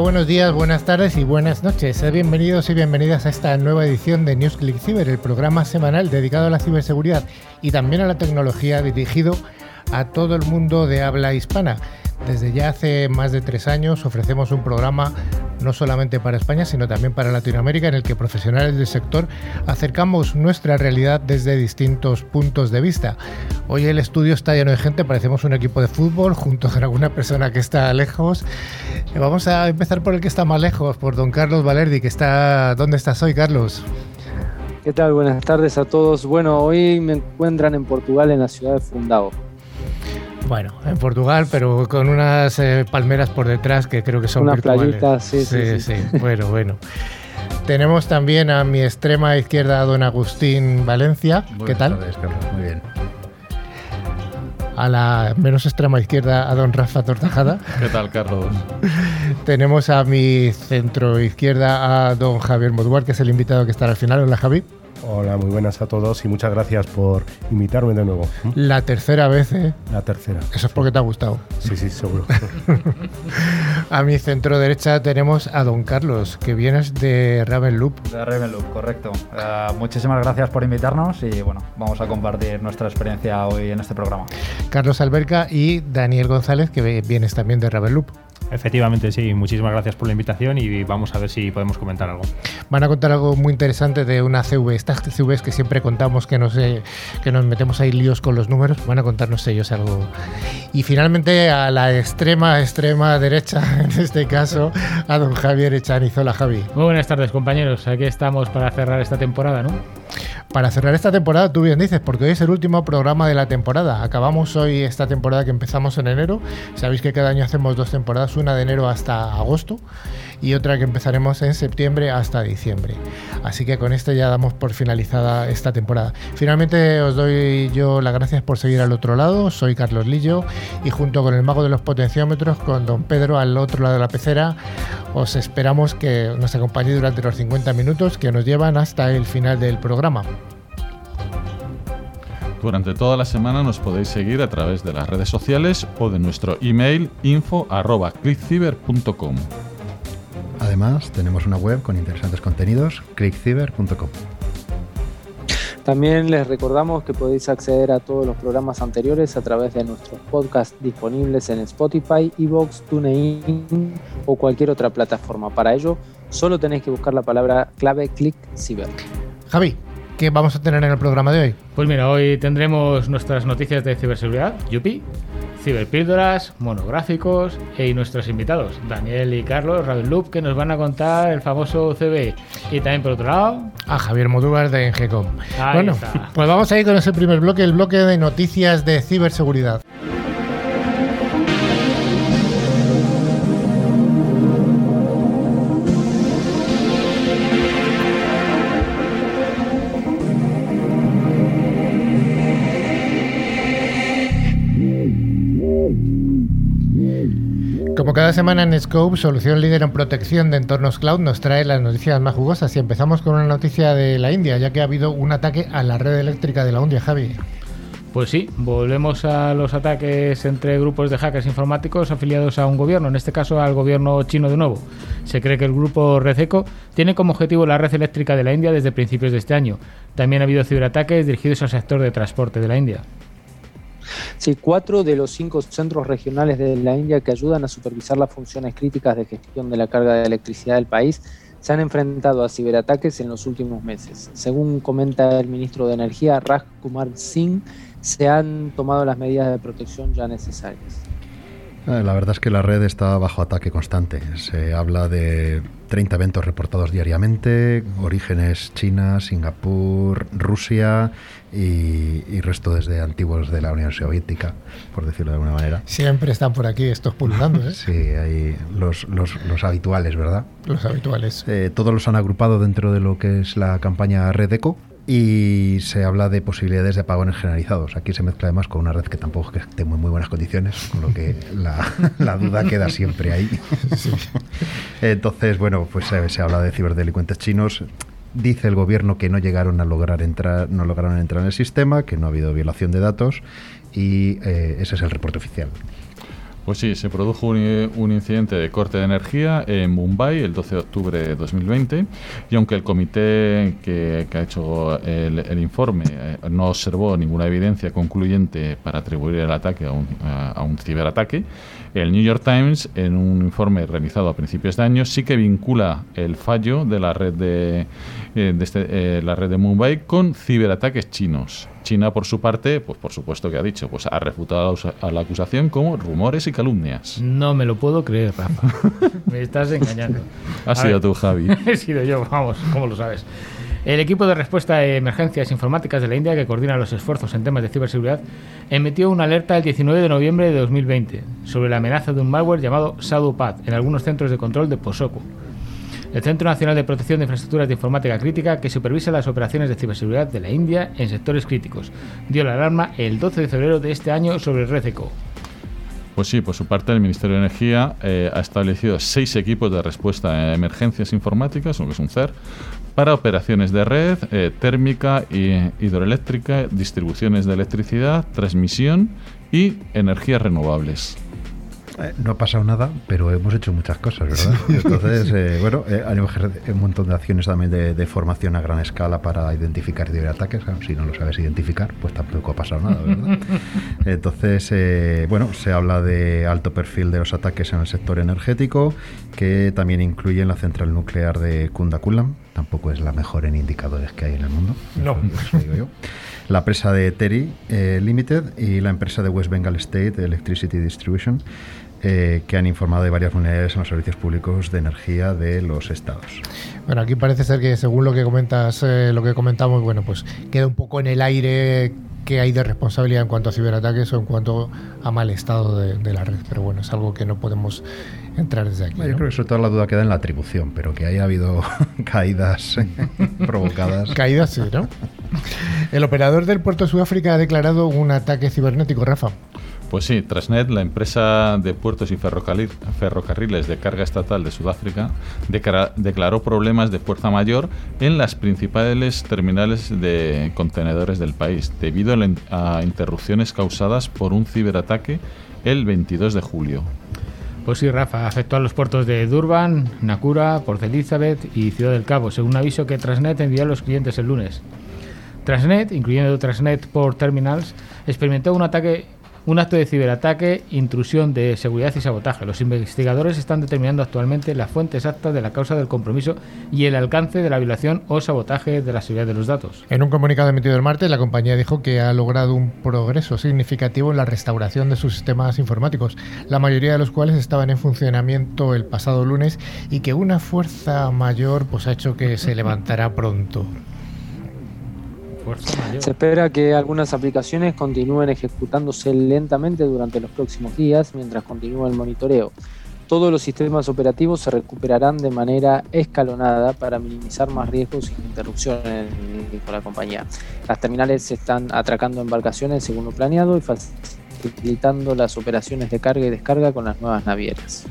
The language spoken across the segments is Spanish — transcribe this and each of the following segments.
Buenos días, buenas tardes y buenas noches. Bienvenidos y bienvenidas a esta nueva edición de NewsClick Cyber, el programa semanal dedicado a la ciberseguridad y también a la tecnología dirigido a todo el mundo de habla hispana. Desde ya hace más de tres años ofrecemos un programa no solamente para España, sino también para Latinoamérica, en el que profesionales del sector acercamos nuestra realidad desde distintos puntos de vista. Hoy el estudio está lleno de gente, parecemos un equipo de fútbol, junto con alguna persona que está lejos. Vamos a empezar por el que está más lejos, por don Carlos Valerdi, que está... ¿Dónde estás hoy, Carlos? ¿Qué tal? Buenas tardes a todos. Bueno, hoy me encuentran en Portugal, en la ciudad de Fundao. Bueno, en Portugal, pero con unas eh, palmeras por detrás que creo que son Unas virtuales. playitas, sí, sí, sí, Bueno, bueno. Tenemos también a mi extrema izquierda a don Agustín Valencia. ¿Qué tal? Tardes, Carlos. Muy bien. A la menos extrema izquierda a don Rafa Tortajada. ¿Qué tal, Carlos? Tenemos a mi centro izquierda a don Javier Moduar, que es el invitado que estará al final. Hola, Javi. Hola, muy buenas a todos y muchas gracias por invitarme de nuevo. La tercera vez, ¿eh? La tercera. Eso es porque te ha gustado. Sí, sí, seguro. A mi centro derecha tenemos a don Carlos, que vienes de Ravenloop. De Ravenloop, correcto. Eh, muchísimas gracias por invitarnos y bueno, vamos a compartir nuestra experiencia hoy en este programa. Carlos Alberca y Daniel González, que vienes también de Ravenloop. Efectivamente, sí. Muchísimas gracias por la invitación y vamos a ver si podemos comentar algo. Van a contar algo muy interesante de una CV. Estas CVs que siempre contamos que nos, eh, que nos metemos ahí líos con los números, van a contarnos ellos algo. Y finalmente a la extrema, extrema derecha, en este caso, a don Javier Echanizola. Javi. Muy buenas tardes, compañeros. Aquí estamos para cerrar esta temporada, ¿no? Para cerrar esta temporada, tú bien dices, porque hoy es el último programa de la temporada. Acabamos hoy esta temporada que empezamos en enero. Sabéis que cada año hacemos dos temporadas, una de enero hasta agosto y otra que empezaremos en septiembre hasta diciembre. Así que con esto ya damos por finalizada esta temporada. Finalmente os doy yo las gracias por seguir al otro lado. Soy Carlos Lillo y junto con el mago de los potenciómetros, con don Pedro al otro lado de la pecera, os esperamos que nos acompañe durante los 50 minutos que nos llevan hasta el final del programa. Durante toda la semana nos podéis seguir a través de las redes sociales o de nuestro email info@clickciber.com. Además, tenemos una web con interesantes contenidos, clickciber.com. También les recordamos que podéis acceder a todos los programas anteriores a través de nuestros podcasts disponibles en Spotify, Evox, TuneIn o cualquier otra plataforma. Para ello, solo tenéis que buscar la palabra clave Click Ciber. Javi, ¿qué vamos a tener en el programa de hoy? Pues mira, hoy tendremos nuestras noticias de ciberseguridad, Yupi, ciberpíldoras, monográficos y nuestros invitados, Daniel y Carlos Ravenloop, que nos van a contar el famoso CB. Y también por otro lado, A Javier Modúvar de Engecom. Bueno, está. pues vamos a ir con ese primer bloque, el bloque de noticias de ciberseguridad. Como cada semana en Scope, solución líder en protección de entornos cloud, nos trae las noticias más jugosas y empezamos con una noticia de la India, ya que ha habido un ataque a la red eléctrica de la India, Javi. pues sí, volvemos a los ataques entre grupos de hackers informáticos afiliados a un gobierno, en este caso al gobierno chino de nuevo. Se cree que el grupo Redeco tiene como objetivo la red eléctrica de la India desde principios de este año. También ha habido ciberataques dirigidos al sector de transporte de la India. Sí, cuatro de los cinco centros regionales de la India que ayudan a supervisar las funciones críticas de gestión de la carga de electricidad del país se han enfrentado a ciberataques en los últimos meses. Según comenta el ministro de Energía, Raj Kumar Singh, se han tomado las medidas de protección ya necesarias. Eh, La verdad es que la red está bajo ataque constante. Se habla de 30 eventos reportados diariamente, orígenes China, Singapur, Rusia y, y resto desde antiguos de la Unión Soviética, por decirlo de alguna manera. Siempre están por aquí estos pululando, ¿eh? Sí, hay los, los- los habituales, ¿verdad? los habituales. Eh, todos los han agrupado dentro de lo que es la campaña Red Eco y se habla de posibilidades de apagones generalizados. Aquí se mezcla además con una red que tampoco es que esté en muy, muy buenas condiciones, con lo que la, la duda queda siempre ahí. Entonces, bueno, pues se, se habla de ciberdelincuentes chinos. Dice el gobierno que no llegaron a lograr entrar, no lograron entrar en el sistema, que no ha habido violación de datos y eh, ese es el reporte oficial. Pues sí, se produjo un, incidente de corte de energía en Mumbai el 12 de octubre de 2020 y aunque el comité que, ha hecho el, informe eh, no observó ninguna evidencia concluyente para atribuir el ataque a un, a un ciberataque, el New York Times, en un informe realizado a principios de año, sí que vincula el fallo de la red de, eh, este, eh, la red de Mumbai con ciberataques chinos. China, por su parte, pues por supuesto que ha dicho, pues ha refutado a la acusación como rumores y calumnias. No me lo puedo creer, Rafa. me estás engañando. Ha sido tú, Javi. He sido yo, vamos, ¿cómo lo sabes? El equipo de respuesta a emergencias informáticas de la India, que coordina los esfuerzos en temas de ciberseguridad, emitió una alerta el 19 de noviembre de 2020 sobre la amenaza de un malware llamado Sadupad en algunos centros de control de Posoku. El Centro Nacional de Protección de Infraestructuras de Informática Crítica, que supervisa las operaciones de ciberseguridad de la India en sectores críticos, dio la alarma el 12 de febrero de este año sobre Rezeco. Pues sí, por su parte, el Ministerio de Energía eh, ha establecido seis equipos de respuesta a emergencias informáticas, lo que es un CER, para operaciones de red, eh, térmica y hidroeléctrica, distribuciones de electricidad, transmisión y energías renovables. Eh, no ha pasado nada, pero hemos hecho muchas cosas, ¿verdad? Entonces, eh, bueno, eh, hay un montón de acciones también de, formación a gran escala para identificar ciberataques. Si no lo sabes identificar, pues tampoco ha pasado nada, ¿verdad? Entonces, bueno, se habla de alto perfil de los ataques en el sector energético, que también incluyen la central nuclear de Kundakulam. Tampoco es la mejor en indicadores que hay en el mundo. No. Eso digo yo la empresa de Terry Limited y la empresa de West Bengal State Electricity Distribution, eh, que han informado de varias vulnerabilidades en los servicios públicos de energía de los estados. Bueno, aquí parece ser que según lo que comentas, eh, lo que comentamos, bueno, pues queda un poco en el aire que hay de responsabilidad en cuanto a ciberataques o en cuanto a mal estado de, la red. Pero bueno, es algo que no podemos entrar desde aquí. Yo creo que sobre todo la duda queda en la atribución, pero que haya habido caídas provocadas. Caídas sí, ¿no? El operador del puerto de Sudáfrica ha declarado un ataque cibernético, Rafa. Pues sí, Transnet, la empresa de puertos y ferrocarriles de carga estatal de Sudáfrica, declaró problemas de fuerza mayor en las principales terminales de contenedores del país, debido a interrupciones causadas por un ciberataque el 22 de julio. Pues sí, Rafa, afectó a los puertos de Durban, Nakura, Port Elizabeth y Ciudad del Cabo, según un aviso que Transnet envió a los clientes el lunes. Transnet, incluyendo Transnet Port Terminals, experimentó un ataque un acto de ciberataque, intrusión de seguridad y sabotaje. Los investigadores están determinando actualmente la fuente exacta de la causa del compromiso y el alcance de la violación o sabotaje de la seguridad de los datos. En un comunicado emitido el martes, la compañía dijo que ha logrado un progreso significativo en la restauración de sus sistemas informáticos, la mayoría de los cuales estaban en funcionamiento el pasado lunes y que una fuerza mayor pues, ha hecho que se levantará pronto. Se espera que algunas aplicaciones continúen ejecutándose lentamente durante los próximos días mientras continúa el monitoreo. Todos los sistemas operativos se recuperarán de manera escalonada para minimizar más riesgos y interrupciones, dijo la compañía. Las terminales se están atracando embarcaciones según lo planeado y facilitando las operaciones de carga y descarga con las nuevas navieras.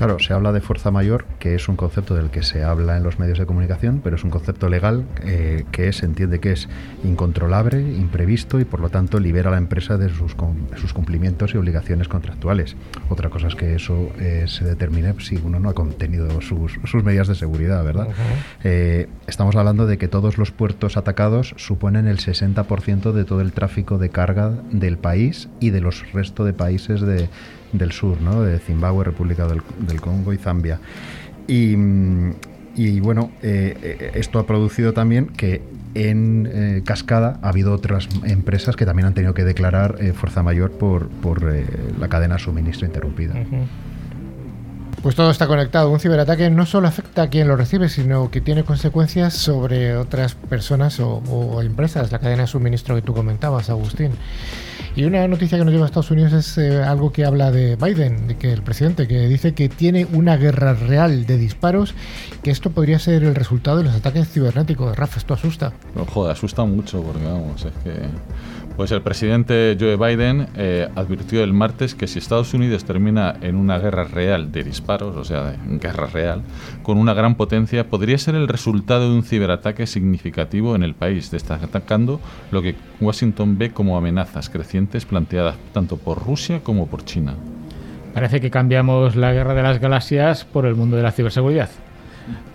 Claro, se habla de fuerza mayor, que es un concepto del que se habla en los medios de comunicación, pero es un concepto legal eh, que se entiende que es incontrolable, imprevisto y por lo tanto libera a la empresa de sus, sus cumplimientos y obligaciones contractuales. Otra cosa es que eso eh, se determine si uno no ha contenido sus, medidas de seguridad, ¿verdad? Eh, estamos hablando de que todos los puertos atacados suponen el 60% de todo el tráfico de carga del país y de los restos de países de del sur, ¿no? de Zimbabue, República del, Congo y Zambia. Y, bueno, eh, eh, esto ha producido también que en eh, cascada ha habido otras empresas que también han tenido que declarar fuerza mayor por, por la cadena de suministro interrumpida. Pues todo está conectado. Un ciberataque no solo afecta a quien lo recibe, sino que tiene consecuencias sobre otras personas o, o empresas. La cadena de suministro que tú comentabas, Agustín. Y una noticia que nos lleva a Estados Unidos es eh, algo que habla de Biden, de que el presidente, que dice que tiene una guerra real de disparos, que esto podría ser el resultado de los ataques cibernéticos. Rafa, esto asusta. joder, asusta mucho porque vamos, es que pues el presidente Joe Biden eh, advirtió el martes que si Estados Unidos termina en una guerra real de disparos, o sea, de guerra real, con una gran potencia, podría ser el resultado de un ciberataque significativo en el país, destacando lo que Washington ve como amenazas crecientes planteadas tanto por Rusia como por China. Parece que cambiamos la guerra de las galaxias por el mundo de la ciberseguridad.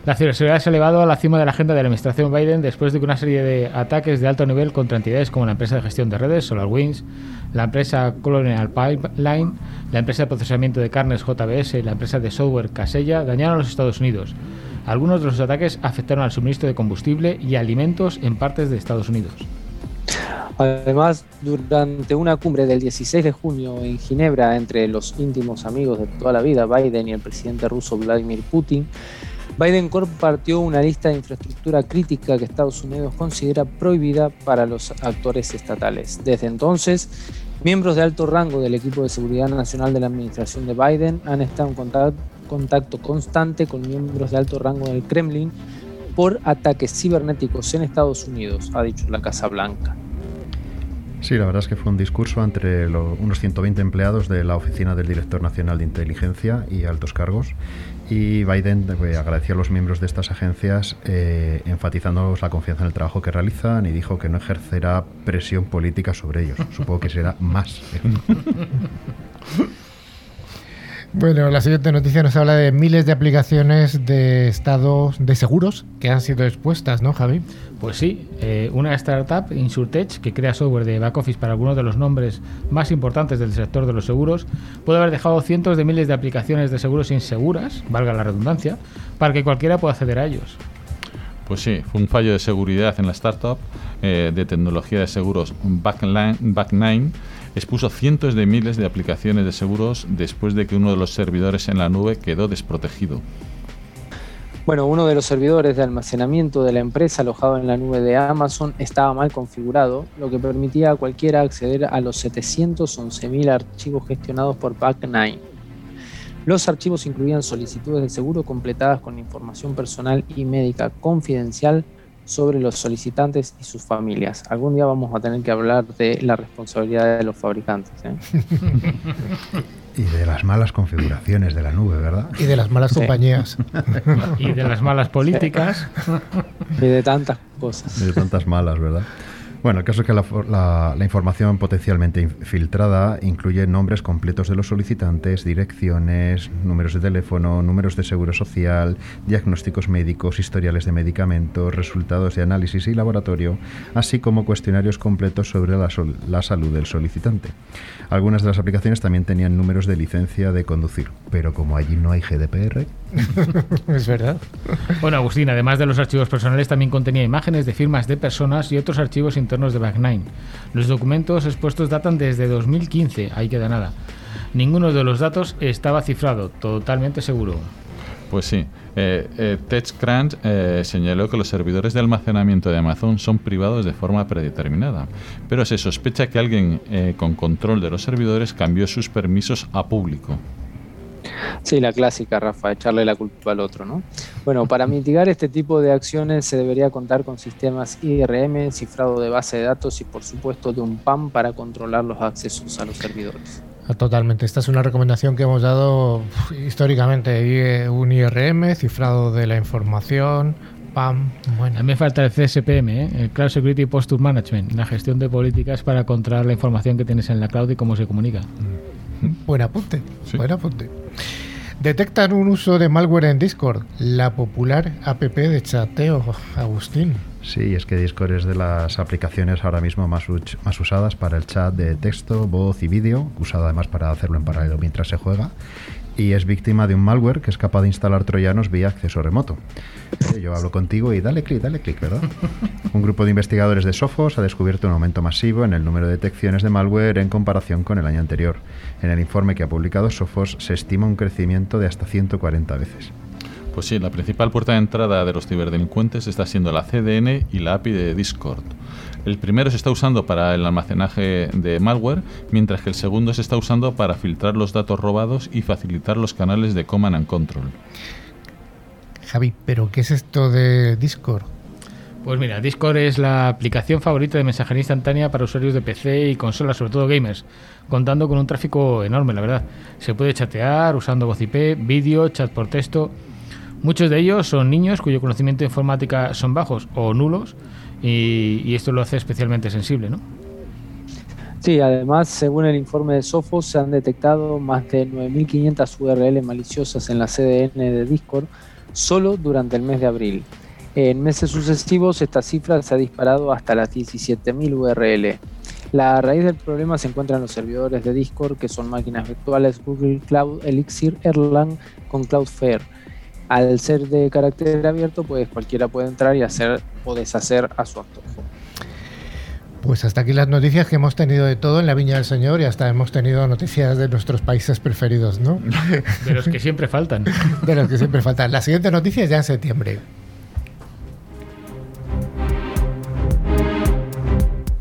La ciberseguridad se ha elevado a la cima de la agenda de la administración Biden después de que una serie de ataques de alto nivel contra entidades como la empresa de gestión de redes SolarWinds, la empresa Colonial Pipeline, la empresa de procesamiento de carnes JBS y la empresa de software Casella dañaron a los Estados Unidos. Algunos de los ataques afectaron al suministro de combustible y alimentos en partes de Estados Unidos. Además, durante una cumbre del 16 de junio en Ginebra entre los íntimos amigos de toda la vida, Biden y el presidente ruso Vladimir Putin, Biden compartió una lista de infraestructura crítica que Estados Unidos considera prohibida para los actores estatales. Desde entonces, miembros de alto rango del equipo de seguridad nacional de la administración de Biden han estado en contacto constante con miembros de alto rango del Kremlin por ataques cibernéticos en Estados Unidos, ha dicho la Casa Blanca. Sí, la verdad es que fue un discurso entre unos 120 empleados de la Oficina del Director Nacional de Inteligencia y altos cargos. Y Biden eh, agradeció a los miembros de estas agencias eh, enfatizando la confianza en el trabajo que realizan y dijo que no ejercerá presión política sobre ellos. Supongo que será más. Bueno, la siguiente noticia nos habla de miles de aplicaciones de estados de seguros que han sido expuestas, ¿no, Javi? Pues sí, eh, una startup, Insurtech, que crea software de back office para algunos de los nombres más importantes del sector de los seguros, puede haber dejado cientos de miles de aplicaciones de seguros inseguras, valga la redundancia, para que cualquiera pueda acceder a ellos. Pues sí, fue un fallo de seguridad en la startup eh, de tecnología de seguros Back9 expuso cientos de miles de aplicaciones de seguros después de que uno de los servidores en la nube quedó desprotegido. Bueno, uno de los servidores de almacenamiento de la empresa alojado en la nube de Amazon estaba mal configurado, lo que permitía a cualquiera acceder a los 711.000 archivos gestionados por Back9. Los archivos incluían solicitudes de seguro completadas con información personal y médica confidencial sobre los solicitantes y sus familias. Algún día vamos a tener que hablar de la responsabilidad de los fabricantes. ¿eh? y de las malas configuraciones de la nube, ¿verdad? Y de las malas compañías. y de las malas políticas. y de tantas cosas. Y de tantas malas, ¿verdad? Bueno, el caso es que la, información potencialmente filtrada incluye nombres completos de los solicitantes, direcciones, números de teléfono, números de seguro social, diagnósticos médicos, historiales de medicamentos, resultados de análisis y laboratorio, así como cuestionarios completos sobre la, la salud del solicitante. Algunas de las aplicaciones también tenían números de licencia de conducir, pero como allí no hay GDPR. es verdad. Bueno, Agustín, además de los archivos personales, también contenía imágenes de firmas de personas y otros archivos internos de Back9. Los documentos expuestos datan desde 2015, ahí queda nada. Ninguno de los datos estaba cifrado, totalmente seguro. Pues sí. Eh, eh TechCrunch eh, señaló que los servidores de almacenamiento de Amazon son privados de forma predeterminada, pero se sospecha que alguien eh, con control de los servidores cambió sus permisos a público. Sí, la clásica, Rafa, echarle la culpa al otro, ¿no? Bueno, para mitigar este tipo de acciones se debería contar con sistemas IRM, cifrado de base de datos y por supuesto de un PAM para controlar los accesos a los servidores. Ah, totalmente, esta es una recomendación que hemos dado históricamente, un IRM, cifrado de la información, PAM. Bueno. A mí me falta el CSPM, ¿eh? el Cloud Security Posture Management, la gestión de políticas para controlar la información que tienes en la cloud y cómo se comunica. Buen apunte, buen apunte. Detectan un uso de malware en Discord, la popular app de chateo, Agustín. Sí, es que Discord es de las aplicaciones ahora mismo más, más usadas para el chat de texto, voz y vídeo, usada además para hacerlo en paralelo mientras se juega y es víctima de un malware que es capaz de instalar troyanos vía acceso remoto. Eh, yo hablo contigo y dale clic, dale clic, ¿verdad? Un grupo de investigadores de Sophos ha descubierto un aumento masivo en el número de detecciones de malware en comparación con el año anterior. En el informe que ha publicado Sophos se estima un crecimiento de hasta 140 veces. Pues sí, la principal puerta de entrada de los ciberdelincuentes está siendo la CDN y la API de Discord. El primero se está usando para el almacenaje de malware, mientras que el segundo se está usando para filtrar los datos robados y facilitar los canales de command and control. Javi, ¿pero qué es esto de Discord? Pues mira, Discord es la aplicación favorita de mensajería instantánea para usuarios de PC y consolas, sobre todo gamers, contando con un tráfico enorme, la verdad. Se puede chatear usando voz IP, vídeo, chat por texto. Muchos de ellos son niños cuyo conocimiento de informática son bajos o nulos y, esto lo hace especialmente sensible, ¿no? Sí, además, según el informe de Sophos, se han detectado más de 9.500 URL maliciosas en la CDN de Discord solo durante el mes de abril. En meses sucesivos, esta cifra se ha disparado hasta las 17.000 URL. La raíz del problema se encuentra en los servidores de Discord, que son máquinas virtuales Google Cloud Elixir Erlang con Cloudflare. Al ser de carácter abierto, pues cualquiera puede entrar y hacer o deshacer a su antojo. Pues hasta aquí las noticias que hemos tenido de todo en la Viña del Señor y hasta hemos tenido noticias de nuestros países preferidos, ¿no? De los que siempre faltan. De los que siempre faltan. La siguiente noticia es ya en septiembre.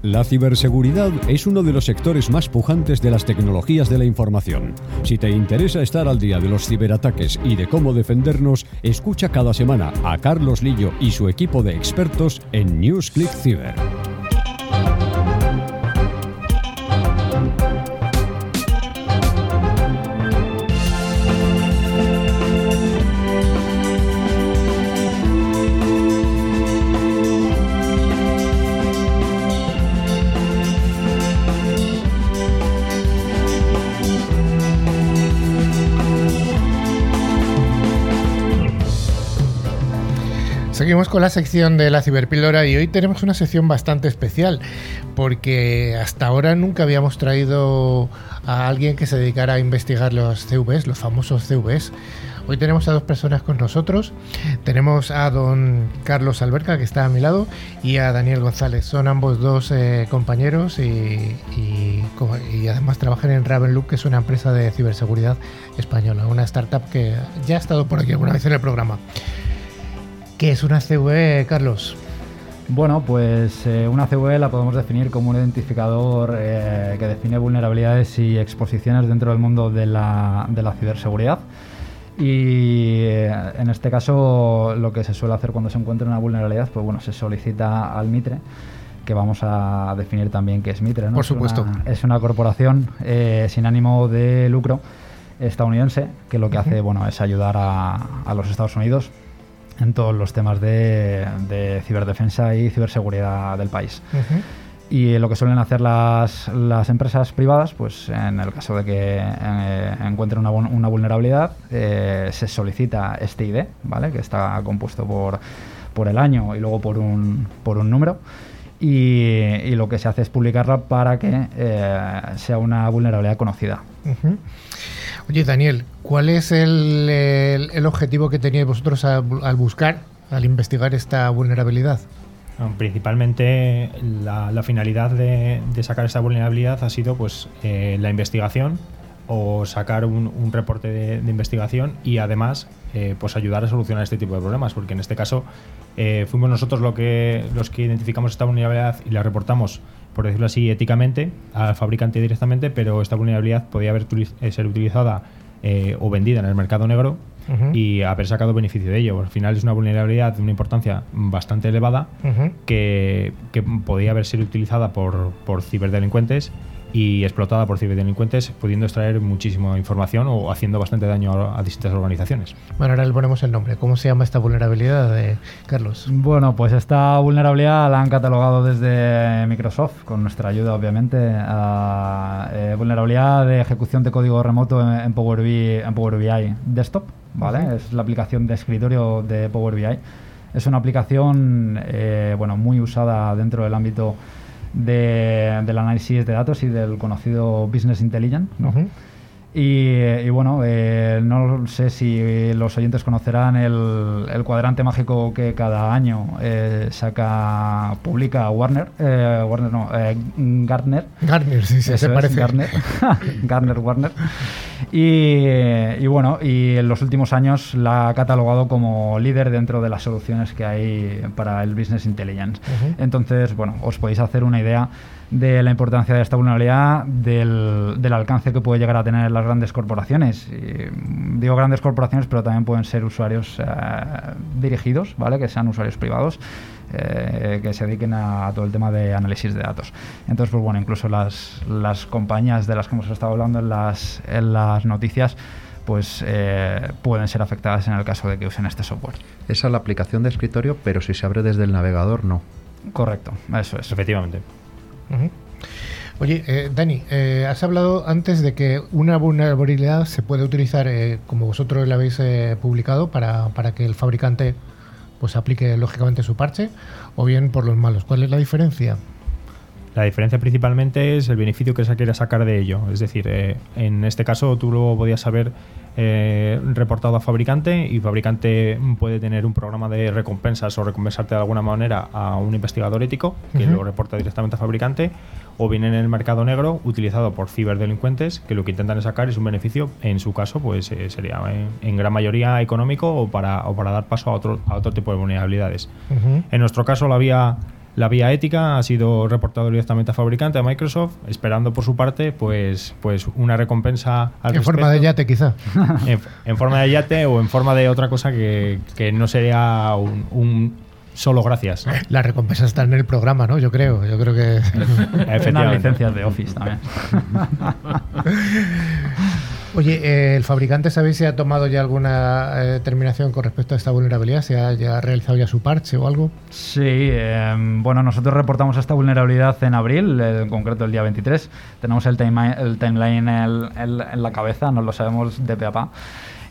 La ciberseguridad es uno de los sectores más pujantes de las tecnologías de la información. Si te interesa estar al día de los ciberataques y de cómo defendernos, escucha cada semana a Carlos Lillo y su equipo de expertos en NewsClick Ciber. Seguimos con la sección de la ciberpíldora y hoy tenemos una sección bastante especial porque hasta ahora nunca habíamos traído a alguien que se dedicara a investigar los CVs, los famosos CVs. Hoy tenemos a dos personas con nosotros. Tenemos a don Carlos Alberca, que está a mi lado, y a Daniel González. Son ambos dos eh, compañeros y, y, además trabajan en Ravenloop, que es una empresa de ciberseguridad española, una startup que ya ha estado por aquí alguna vez en el programa. ¿Qué es una CV, Carlos? Bueno, pues eh, una CV la podemos definir como un identificador eh, que define vulnerabilidades y exposiciones dentro del mundo de la, de la ciberseguridad. Y eh, en este caso lo que se suele hacer cuando se encuentra una vulnerabilidad, pues bueno, se solicita al MITRE, que vamos a definir también qué es MITRE. ¿no? Por supuesto. Es una, es una corporación sin ánimo de lucro estadounidense que lo que hace bueno, es ayudar a, a los Estados Unidos en todos los temas de, de ciberdefensa y ciberseguridad del país. Uh -huh. Y lo que suelen hacer las, las, empresas privadas, pues en el caso de que eh, encuentren una, una vulnerabilidad, eh, se solicita este ID, ¿vale? que está compuesto por, por el año y luego por un, por un número. Y, y, lo que se hace es publicarla para que eh, sea una vulnerabilidad conocida. Uh -huh. Oye, Daniel, ¿cuál es el, objetivo que teníais vosotros al, buscar, al investigar esta vulnerabilidad? Principalmente la, finalidad de, sacar esta vulnerabilidad ha sido pues eh, la investigación o sacar un, reporte de, de, investigación y además eh, pues ayudar a solucionar este tipo de problemas porque en este caso eh, fuimos nosotros lo que, los que identificamos esta vulnerabilidad y la reportamos por decirlo así éticamente al fabricante directamente pero esta vulnerabilidad podía haber eh, ser utilizada eh, o vendida en el mercado negro Uh -huh. y haber sacado beneficio de ello. Al final es una vulnerabilidad de una importancia bastante elevada uh -huh. que, que, podía haber sido utilizada por, por ciberdelincuentes y explotada por ciberdelincuentes, pudiendo extraer muchísima información o haciendo bastante daño a, a, distintas organizaciones. Bueno, ahora le ponemos el nombre. ¿Cómo se llama esta vulnerabilidad, de Carlos? Bueno, pues esta vulnerabilidad la han catalogado desde Microsoft, con nuestra ayuda, obviamente. A, eh, vulnerabilidad de ejecución de código remoto en, en, Power, BI, en Power BI Desktop, ¿vale? Uh -huh. Es la aplicación de escritorio de Power BI. Es una aplicación eh, bueno, muy usada dentro del ámbito de, del análisis de datos y del conocido Business Intelligence. ¿no? Y, y, bueno, eh, no sé si los oyentes conocerán el, el, cuadrante mágico que cada año eh, saca, publica Warner, eh, Warner no, eh, Gartner. Gartner, sí, sí, se parece. Gartner, Gartner Warner. Y, y, bueno, y en los últimos años la ha catalogado como líder dentro de las soluciones que hay para el Business Intelligence. Uh -huh. Entonces, bueno, os podéis hacer una idea de la importancia de esta vulnerabilidad, del, del, alcance que puede llegar a tener las grandes corporaciones. Y digo grandes corporaciones, pero también pueden ser usuarios eh, dirigidos, ¿vale? Que sean usuarios privados. Eh, que se dediquen a, a, todo el tema de análisis de datos. Entonces, pues bueno, incluso las, las compañías de las que hemos estado hablando en las, en las noticias, pues eh, pueden ser afectadas en el caso de que usen este software. Esa es la aplicación de escritorio, pero si se abre desde el navegador, no. Correcto, eso es. Efectivamente. Oye, eh, Dani, eh, has hablado antes de que una vulnerabilidad se puede utilizar, eh, como vosotros la habéis eh, publicado, para, para que el fabricante pues aplique lógicamente su parche, o bien por los malos. ¿Cuál es la diferencia? La diferencia principalmente es el beneficio que se quiere sacar de ello. Es decir, eh, en este caso tú lo podías haber eh, reportado a fabricante y fabricante puede tener un programa de recompensas o recompensarte de alguna manera a un investigador ético que lo reporta directamente a fabricante o bien en el mercado negro utilizado por ciberdelincuentes que lo que intentan sacar es un beneficio, en su caso pues eh, sería en, en gran mayoría económico o para, o para dar paso a otro, a otro tipo de vulnerabilidades. En nuestro caso, la vía, la vía ética ha sido reportado directamente a fabricante, a Microsoft, esperando por su parte pues, pues una recompensa al En forma de yate, quizá. En, en forma de yate o en forma de otra cosa que, que no sería un, un solo gracias. ¿no? La recompensa está en el programa, ¿no? Yo creo, yo creo que... Efectivamente. licencias de Office también. Oye, eh, ¿el fabricante sabéis si ha tomado ya alguna eh, terminación con respecto a esta vulnerabilidad? ¿Se ha, ya realizado ya su parche o algo? Sí, eh, bueno, nosotros reportamos esta vulnerabilidad en abril, eh, en concreto el día 23. Tenemos el, time- el timeline en, en- en la cabeza, no lo sabemos de pe a pa.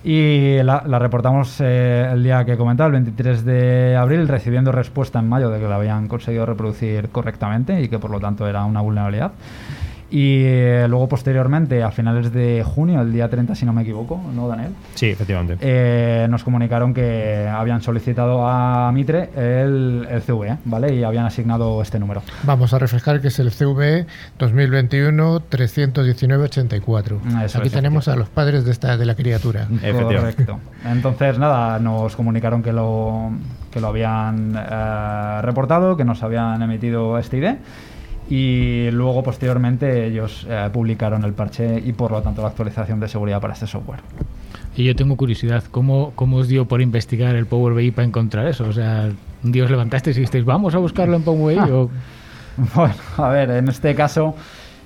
Y la, la reportamos eh, el día que he comentado, el 23 de abril, recibiendo respuesta en mayo de que la habían conseguido reproducir correctamente y que por lo tanto era una vulnerabilidad. Y eh, luego posteriormente, a finales de junio, el día 30 si no me equivoco, ¿no, Daniel? Sí, efectivamente. eh, nos comunicaron que habían solicitado a Mitre el, el CV, ¿vale? Y habían asignado este número. Vamos a refrescar que es el CV 2021-319-84. Eso Aquí es, tenemos a los padres de, esta, de la criatura. Efectivamente. Correcto. Entonces, nada, nos comunicaron que lo, que lo habían eh, reportado, que nos habían emitido este ID. Y luego, posteriormente, ellos eh, publicaron el parche y, por lo tanto, la actualización de seguridad para este software. Y yo tengo curiosidad, ¿cómo, ¿cómo os dio por investigar el Power BI para encontrar eso? O sea, un día os levantasteis y dijisteis, vamos a buscarlo en Power BI. o- Bueno, a ver, en este caso,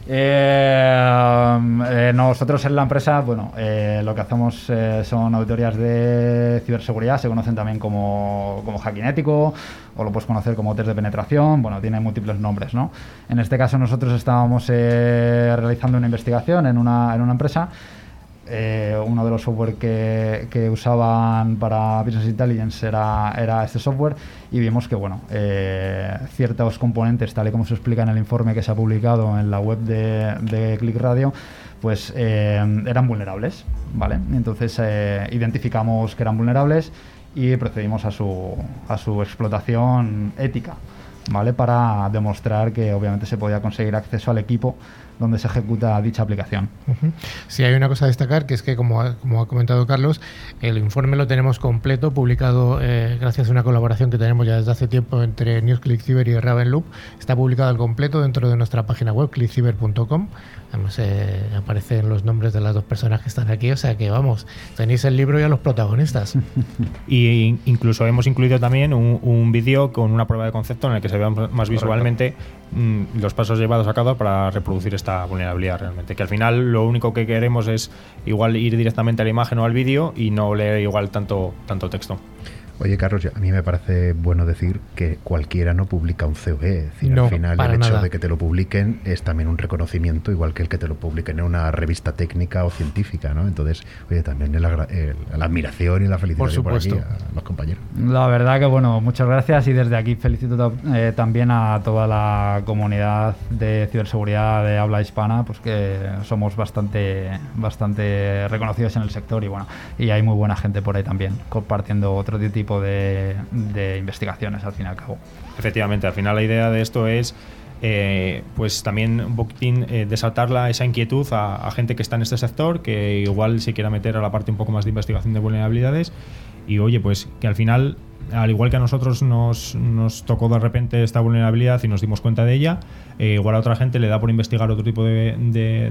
eh, eh, nosotros en la empresa, bueno, eh, lo que hacemos eh, son auditorías de ciberseguridad, se conocen también como, como hacking o lo puedes conocer como test de penetración, bueno, tiene múltiples nombres, ¿no? En este caso nosotros estábamos eh, realizando una investigación en una, en una empresa eh, uno de los software que, que usaban para Business Intelligence era, era este software y vimos que bueno eh, ciertos componentes tal y como se explica en el informe que se ha publicado en la web de, de Click Radio pues eh, eran vulnerables vale entonces eh, identificamos que eran vulnerables y procedimos a su, a su explotación ética ¿vale? Para demostrar que obviamente se podía conseguir acceso al equipo donde se ejecuta dicha aplicación. Sí, hay una cosa a destacar, que es que, como ha, como ha comentado Carlos, el informe lo tenemos completo, publicado eh, gracias a una colaboración que tenemos ya desde hace tiempo entre NewsClick Cyber y Ravenloop. Está publicado al completo dentro de nuestra página web, clickcyber.com. Además, eh, aparecen los nombres de las dos personas que están aquí, o sea que vamos, tenéis el libro y a los protagonistas. Y incluso hemos incluido también un, un vídeo con una prueba de concepto en el que se vean más visualmente mm, los pasos llevados a cabo para reproducir esta vulnerabilidad realmente. Que al final lo único que queremos es igual ir directamente a la imagen o al vídeo y no leer igual tanto, tanto texto. Oye, Carlos, a mí me parece bueno decir que cualquiera no publica un CV. Es decir, No, al final el hecho nada. de que te lo publiquen es también un reconocimiento, igual que el que te lo publiquen en una revista técnica o científica, ¿no? Entonces, oye, también el agra- el- la admiración y la felicitación por, aquí supuesto. a los compañeros. La verdad que bueno, muchas gracias y desde aquí felicito eh, también a toda la comunidad de ciberseguridad de habla hispana, pues que somos bastante, bastante reconocidos en el sector y bueno, y hay muy buena gente por ahí también compartiendo otro tipo de, investigaciones al fin y al cabo. Efectivamente, al final la idea de esto es eh, pues también un eh, desatar la- esa inquietud a, a gente que está en este sector, que igual se quiera meter a la parte un poco más de investigación de vulnerabilidades. Y oye, pues que al final, al igual que a nosotros nos, nos tocó de repente esta vulnerabilidad y nos dimos cuenta de ella, eh, igual a otra gente le da por investigar otro tipo de,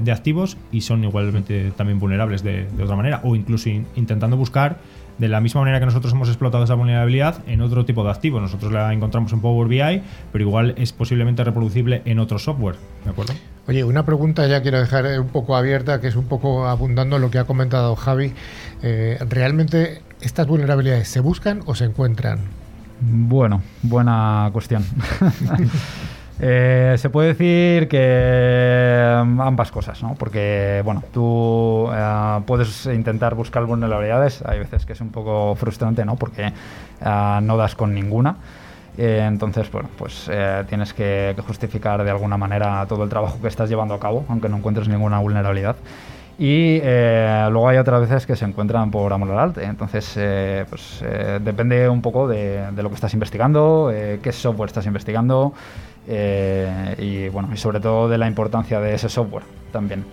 de- activos y son igualmente también vulnerables de, otra manera, o incluso in- intentando buscar de la misma manera que nosotros hemos explotado esa vulnerabilidad en otro tipo de activo. Nosotros la encontramos en Power BI, pero igual es posiblemente reproducible en otro software. ¿De acuerdo? Oye, una pregunta ya quiero dejar eh, un poco abierta, que es un poco abundando lo que ha comentado Javi. Eh, ¿Realmente estas vulnerabilidades se buscan o se encuentran? Bueno, buena cuestión. Eh, se puede decir que mm, ambas cosas, ¿no? Porque, bueno, tú eh, puedes intentar buscar vulnerabilidades, hay veces que es un poco frustrante, ¿no? Porque eh, no das con ninguna. entonces, bueno, pues tienes que, justificar de alguna manera todo el trabajo que estás llevando a cabo, aunque no encuentres ninguna vulnerabilidad. Y luego hay otras veces que se encuentran por amor al arte. Entonces, pues depende un poco de, de, lo que estás investigando, qué software estás investigando, eh, y bueno, y sobre todo de la importancia de ese software también.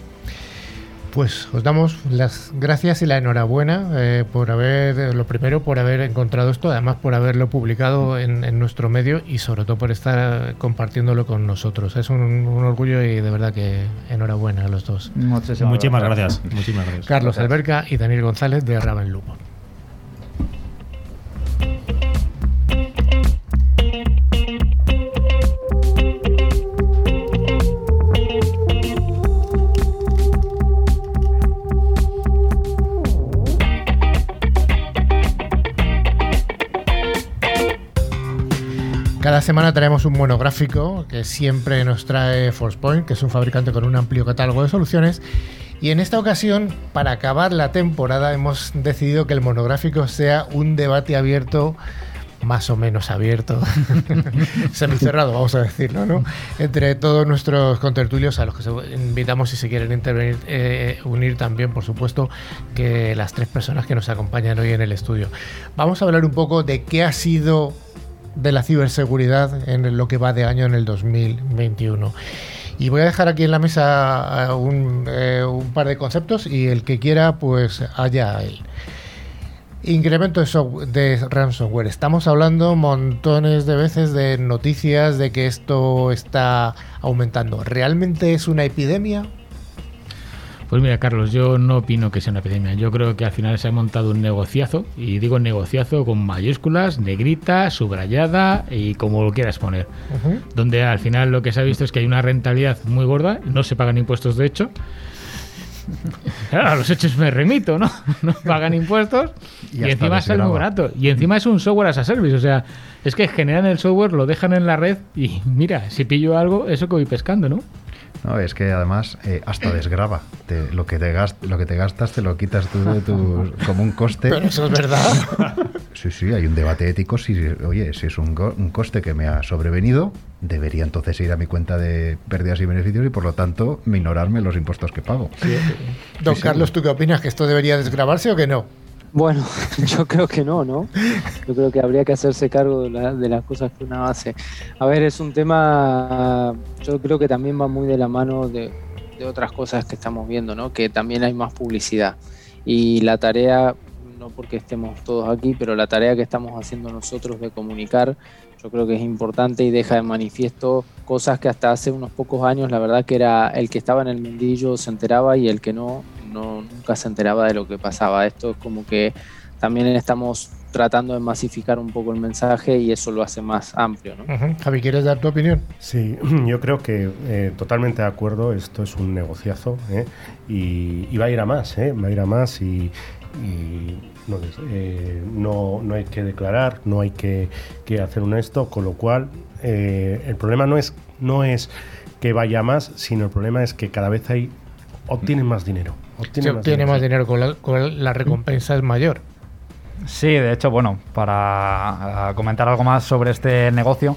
Pues os damos las gracias y la enhorabuena eh, por haber, lo primero, por haber encontrado esto, además por haberlo publicado en, nuestro medio y sobre todo por estar compartiéndolo con nosotros. Es un, orgullo y de verdad que enhorabuena a los dos. Muchísimas, gracias. Muchísimas gracias. Carlos Alberca y Daniel González de Raven Lupo. Cada semana traemos un monográfico que siempre nos trae ForcePoint, que es un fabricante con un amplio catálogo de soluciones. Y en esta ocasión, para acabar la temporada, hemos decidido que el monográfico sea un debate abierto más o menos abierto, semicerrado, vamos a decirlo, ¿no? Entre todos nuestros contertulios, a los que invitamos si se quieren intervenir, eh, unir también, por supuesto, que las tres personas que nos acompañan hoy en el estudio. Vamos a hablar un poco de qué ha sido de la ciberseguridad en lo que va de año en el 2021. Y voy a dejar aquí en la mesa eh, un, par de conceptos y el que quiera, pues allá él. Incremento de, de, ransomware. Estamos hablando montones de veces de noticias de que esto está aumentando. ¿Realmente es una epidemia? Pues mira, Carlos, yo no opino que sea una epidemia. Yo creo que al final se ha montado un negociazo, y digo negociazo con mayúsculas, negrita, subrayada y como lo quieras poner. Donde al final lo que se ha visto es que hay una rentabilidad muy gorda, no se pagan impuestos de hecho. a los hechos me remito, ¿no? No pagan impuestos y, encima sale muy barato. Y encima es un software as a service, o sea, es que generan el software, lo dejan en la red y mira, si pillo algo, eso que voy pescando, ¿no? No, es que además eh, hasta desgraba. lo, que te lo que te gastas te lo quitas tú de tu, como un coste. Pero eso es verdad. Sí, sí, hay un debate ético. Si, oye, si es un, un coste que me ha sobrevenido, debería entonces ir a mi cuenta de pérdidas y beneficios y por lo tanto minorarme los impuestos que pago. Don Carlos, ¿tú qué opinas? ¿Que esto debería desgrabarse o que no? Bueno, yo creo que no, ¿no? Yo creo que habría que hacerse cargo de, las cosas que uno hace. A ver, es un tema, yo creo que también va muy de la mano de, otras cosas que estamos viendo, ¿no? Que también hay más publicidad. Y la tarea, no porque estemos todos aquí, pero la tarea que estamos haciendo nosotros de comunicar, yo creo que es importante y deja de manifiesto cosas que hasta hace unos pocos años, la verdad que era el que estaba en el mundillo se enteraba y el que no no, nunca se enteraba de lo que pasaba. Esto es como que también estamos tratando de masificar un poco el mensaje y eso lo hace más amplio. ¿no? Javi, ¿quieres dar tu opinión? Sí, yo creo que eh, totalmente de acuerdo, esto es un negociazo ¿eh? y, va a ir a más, ¿eh? va a ir a más y, no, no, hay que declarar, no hay que, hacer un esto, con lo cual el problema no es, no es que vaya más, sino el problema es que cada vez hay obtienen más dinero. Obtiene, más, dinero, con la, recompensa es mayor. Sí, de hecho, bueno, para eh, comentar algo más sobre este negocio,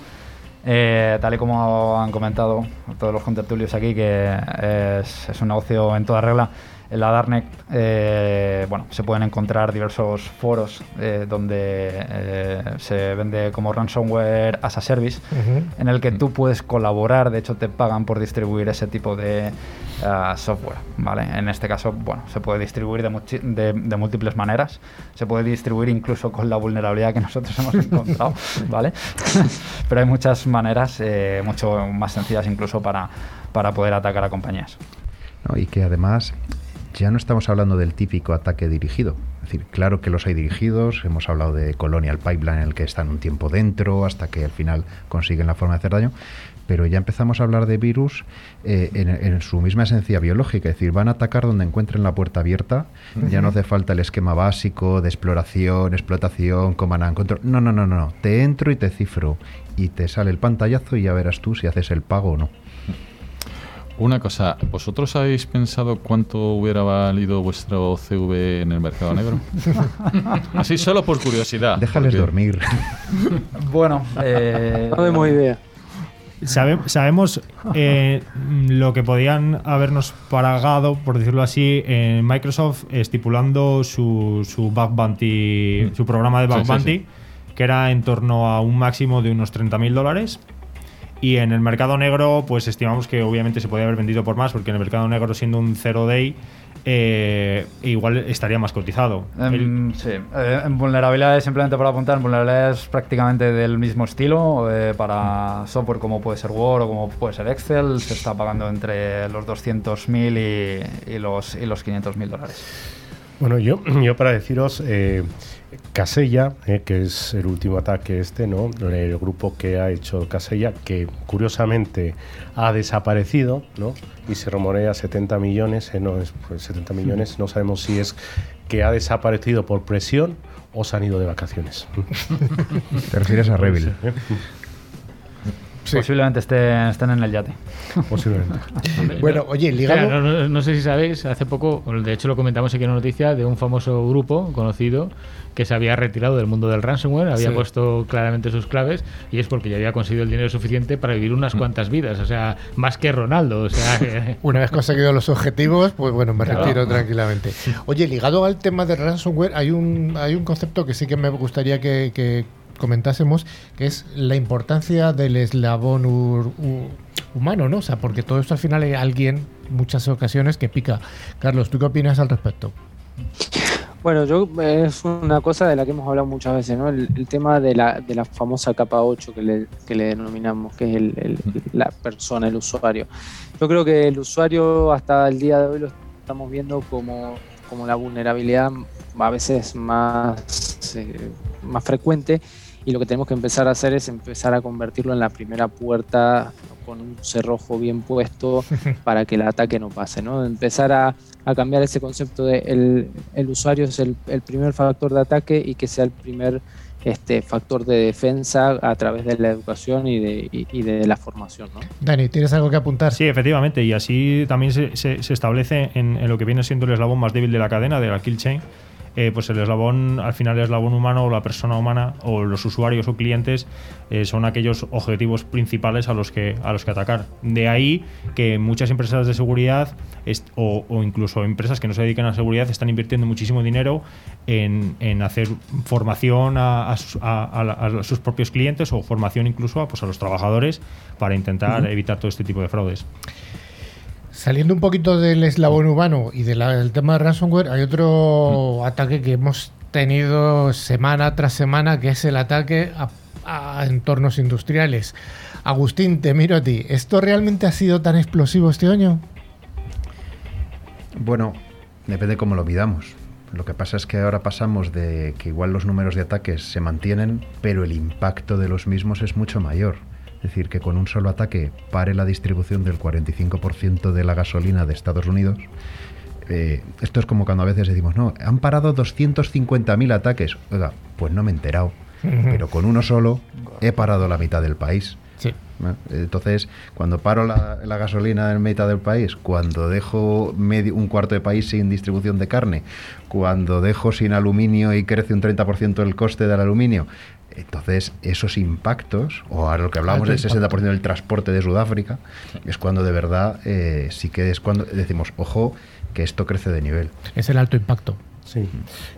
eh, tal y como han comentado todos los contertulios aquí, que es, es un negocio en toda regla, en la Darknet eh, bueno, se pueden encontrar diversos foros eh, donde eh, se vende como ransomware as a service, en el que tú puedes colaborar, de hecho te pagan por distribuir ese tipo de software. ¿vale? En este caso, bueno, se puede distribuir de, de, múltiples maneras, se puede distribuir incluso con la vulnerabilidad que nosotros hemos encontrado, ¿vale? pero hay muchas maneras, mucho más sencillas incluso para, para poder atacar a compañías. y que además ya no estamos hablando del típico ataque dirigido. decir, claro que los hay dirigidos, hemos hablado de Colonial Pipeline en el que están un tiempo dentro hasta que al final consiguen la forma de hacer daño, pero ya empezamos a hablar de virus eh, en, su misma esencia biológica, es decir, van a atacar donde encuentren la puerta abierta, ya no hace falta el esquema básico de exploración, explotación, command and control, no, no, no, no, te entro y te cifro y te sale el pantallazo y ya verás tú si haces el pago o no. Una cosa, ¿vosotros habéis pensado cuánto hubiera valido vuestro CV en el mercado negro? Así solo por curiosidad. Déjales dormir. bueno, eh, no tengo idea. sabemos eh, lo que podían habernos pagado, por decirlo así, en Microsoft estipulando su, su bug bounty, su programa de bug bounty, que era en torno a un máximo de unos 30.000 dólares y en el mercado negro, pues estimamos que obviamente se podría haber vendido por más, porque en el mercado negro, siendo un zero day, eh, igual estaría más cotizado. Em, sí, eh, en vulnerabilidades, simplemente para apuntar, en vulnerabilidades prácticamente del mismo estilo, eh, para software como puede ser Word o como puede ser Excel, se está pagando entre los 200.000 y, y, los, y los 500.000 dólares. Bueno, yo, yo para deciros, Casella, eh, que es el último ataque este, ¿no? El grupo que ha hecho Casella, que curiosamente ha desaparecido, ¿no? Y se rumorea 70 millones, eh, no es 70 pues, millones, no sabemos si es que ha desaparecido por presión o se han ido de vacaciones. ¿Te refieres a Posiblemente estén, en el yate. Posiblemente. bueno, oye, ligado. no, sé si sabéis, hace poco, de hecho lo comentamos aquí en una noticia de un famoso grupo conocido que se había retirado del mundo del ransomware, había puesto claramente sus claves y es porque ya había conseguido el dinero suficiente para vivir unas mm. cuantas vidas, o sea, más que Ronaldo. O sea, Una vez conseguido los objetivos, pues bueno, me retiro tranquilamente. Oye, ligado al tema del ransomware, hay un, hay un concepto que sí que me gustaría que, comentásemos, que es la importancia del eslabón humano, ¿no? O sea, porque todo esto al final hay alguien, muchas ocasiones, que pica. Carlos, ¿tú qué opinas al respecto? Bueno, yo es una cosa de la que hemos hablado muchas veces, ¿no? El, tema de la, de la famosa capa 8 que le, que le denominamos, que es el, la persona, el usuario. Yo creo que el usuario hasta el día de hoy lo estamos viendo como, como la vulnerabilidad a veces más, eh, más frecuente y lo que tenemos que empezar a hacer es empezar a convertirlo en la primera puerta con un cerrojo bien puesto para que el ataque no pase, ¿no? Empezar a, cambiar ese concepto de el, usuario es el, primer factor de ataque y que sea el primer este factor de defensa a través de la educación y de, de la formación. ¿no? Dani, ¿tienes algo que apuntar? Sí, efectivamente, y así también se, se, establece en, en, lo que viene siendo el eslabón más débil de la cadena, de la kill chain, eh, pues el eslabón, al final el eslabón humano o la persona humana o los usuarios o clientes eh, son aquellos objetivos principales a los, que, a los que atacar. De ahí que muchas empresas de seguridad o, incluso empresas que no se dedican a seguridad están invirtiendo muchísimo dinero en, hacer formación a, sus propios clientes o formación incluso a, pues, a los trabajadores para intentar evitar todo este tipo de fraudes. Saliendo un poquito del eslabón humano y del tema de ransomware, hay otro ataque que hemos tenido semana tras semana, que es el ataque a, entornos industriales. Agustín, te miro a ti. ¿Esto realmente ha sido tan explosivo este año? Bueno, depende cómo lo midamos. Lo que pasa es que ahora pasamos de que igual los números de ataques se mantienen, pero el impacto de los mismos es mucho mayor. Es decir, que con un solo ataque pare la distribución del 45% de la gasolina de Estados Unidos. Eh, esto es como cuando a veces decimos, no, han parado 250.000 ataques. Oiga, pues no me he enterado. Pero con uno solo he parado la mitad del país. Entonces, cuando paro la, gasolina en mitad del país, cuando dejo medio, un cuarto de país sin distribución de carne, cuando dejo sin aluminio y crece un 30% el coste del aluminio, entonces, esos impactos, o ahora lo que hablamos del 60% del transporte de Sudáfrica, es cuando de verdad eh, sí que es cuando decimos, ojo, que esto crece de nivel. Es el alto impacto. Sí,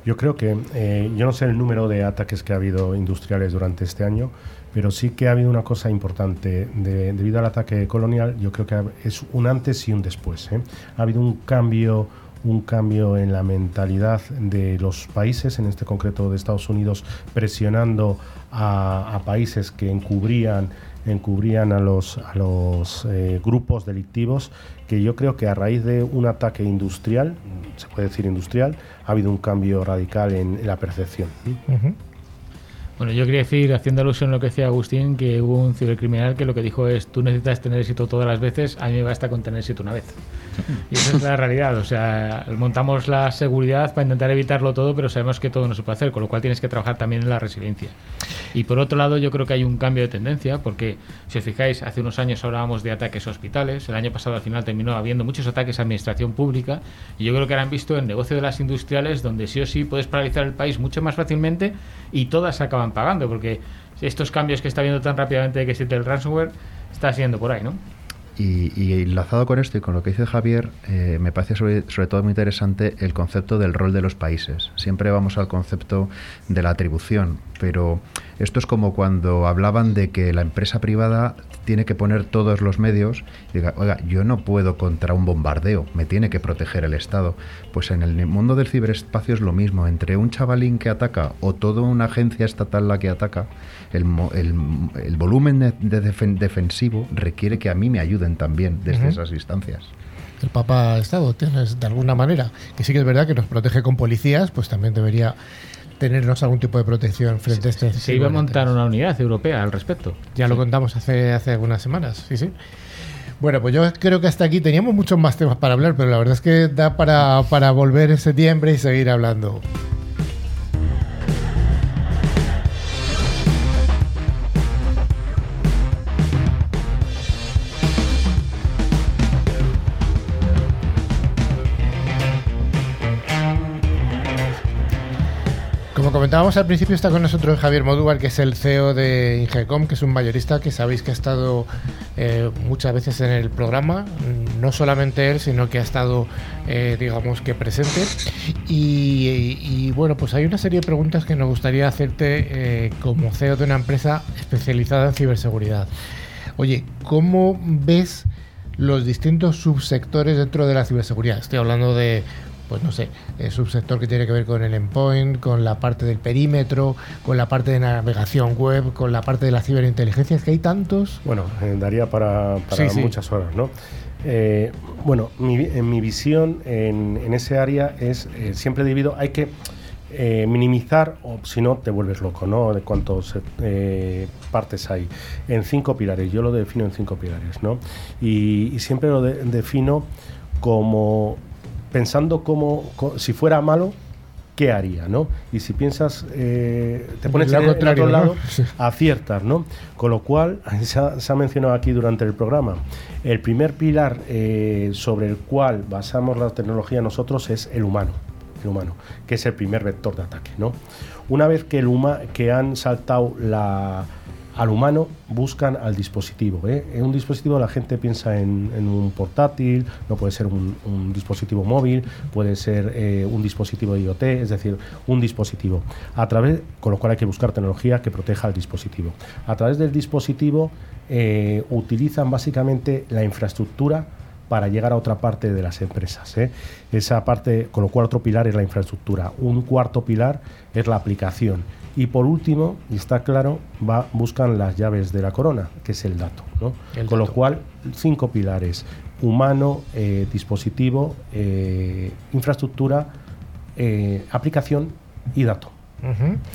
yo creo que, eh, yo no sé el número de ataques que ha habido industriales durante este año, pero sí que ha habido una cosa importante debido al ataque colonial, yo creo que es un antes y un después. ¿eh? Ha habido un cambio un cambio en la mentalidad de los países, en este concreto de Estados Unidos, presionando a, países que encubrían encubrían a los, a los eh, grupos delictivos que yo creo que a raíz de un ataque industrial, se puede decir industrial, ha habido un cambio radical en, la percepción. Bueno, yo quería decir, haciendo alusión a lo que decía Agustín, que hubo un cibercriminal que lo que dijo es, tú necesitas tener éxito todas las veces, a mí me basta con tener éxito una vez. Y esa es la realidad, o sea, montamos la seguridad para intentar evitarlo todo, pero sabemos que todo no se puede hacer, con lo cual tienes que trabajar también en la resiliencia. Y por otro lado, yo creo que hay un cambio de tendencia, porque si os fijáis, hace unos años hablábamos de ataques a hospitales, el año pasado al final terminó habiendo muchos ataques a administración pública, y yo creo que ahora han visto el negocio de las industriales, donde sí o sí puedes paralizar el país mucho más fácilmente y todas acaban pagando, porque estos cambios que está viendo tan rápidamente que existe el ransomware, está siendo por ahí, ¿no? Y, enlazado con esto y con lo que dice Javier, eh, me parece sobre, todo muy interesante el concepto del rol de los países. Siempre vamos al concepto de la atribución, pero esto es como cuando hablaban de que la empresa privada tiene que poner todos los medios y diga, oiga, yo no puedo contra un bombardeo, me tiene que proteger el Estado. Pues en el mundo del ciberespacio es lo mismo, entre un chavalín que ataca o toda una agencia estatal la que ataca, el, el, volumen de, defensivo requiere que a mí me ayuden también desde esas instancias. El Papa Estado, tienes de alguna manera, que sí que es verdad que nos protege con policías, pues también debería tenernos algún tipo de protección frente a este. Se iba a montar una unidad europea al respecto. Ya lo contamos hace, hace algunas semanas, sí, sí. Bueno, pues yo creo que hasta aquí teníamos muchos más temas para hablar, pero la verdad es que da para, para volver en septiembre y seguir hablando. Comentábamos al principio, está con nosotros Javier Modúvar, que es el CEO de Ingecom, que es un mayorista que sabéis que ha estado eh, muchas veces en el programa, no solamente él, sino que ha estado, eh, digamos que presente. Y, bueno, pues hay una serie de preguntas que nos gustaría hacerte eh, como CEO de una empresa especializada en ciberseguridad. Oye, ¿cómo ves los distintos subsectores dentro de la ciberseguridad? Estoy hablando de pues no sé, el subsector que tiene que ver con el endpoint, con la parte del perímetro, con la parte de navegación web, con la parte de la ciberinteligencia, es que hay tantos. Bueno, eh, daría para, muchas horas, ¿no? Eh, bueno, en mi visión en, ese área es eh, siempre dividido, hay que minimizar, o si no te vuelves loco, ¿no? De cuántas partes hay. En cinco pilares, yo lo defino en cinco pilares, ¿no? Y, siempre lo defino como pensando como, si fuera malo, ¿qué haría? ¿no? Y si piensas, eh, te pones el otro lado, aciertas, ¿no? Con lo cual, se ha, mencionado aquí durante el programa, el primer pilar eh, sobre el cual basamos la tecnología nosotros es el humano, el humano, que es el primer vector de ataque, ¿no? Una vez que, el que han saltado la al humano buscan al dispositivo. ¿eh? En un dispositivo la gente piensa en, un portátil, no puede ser un, dispositivo móvil, puede ser eh, un dispositivo de IoT, es decir, un dispositivo. A través, con lo cual hay que buscar tecnología que proteja al dispositivo. A través del dispositivo eh, utilizan básicamente la infraestructura para llegar a otra parte de las empresas. Esa parte, con lo cual otro pilar es la infraestructura. Un cuarto pilar es la aplicación y por último, y está claro, va, buscan las llaves de la corona, que es el dato. ¿no? Con lo cual, cinco pilares, humano, eh, dispositivo, eh, infraestructura, eh, aplicación y dato.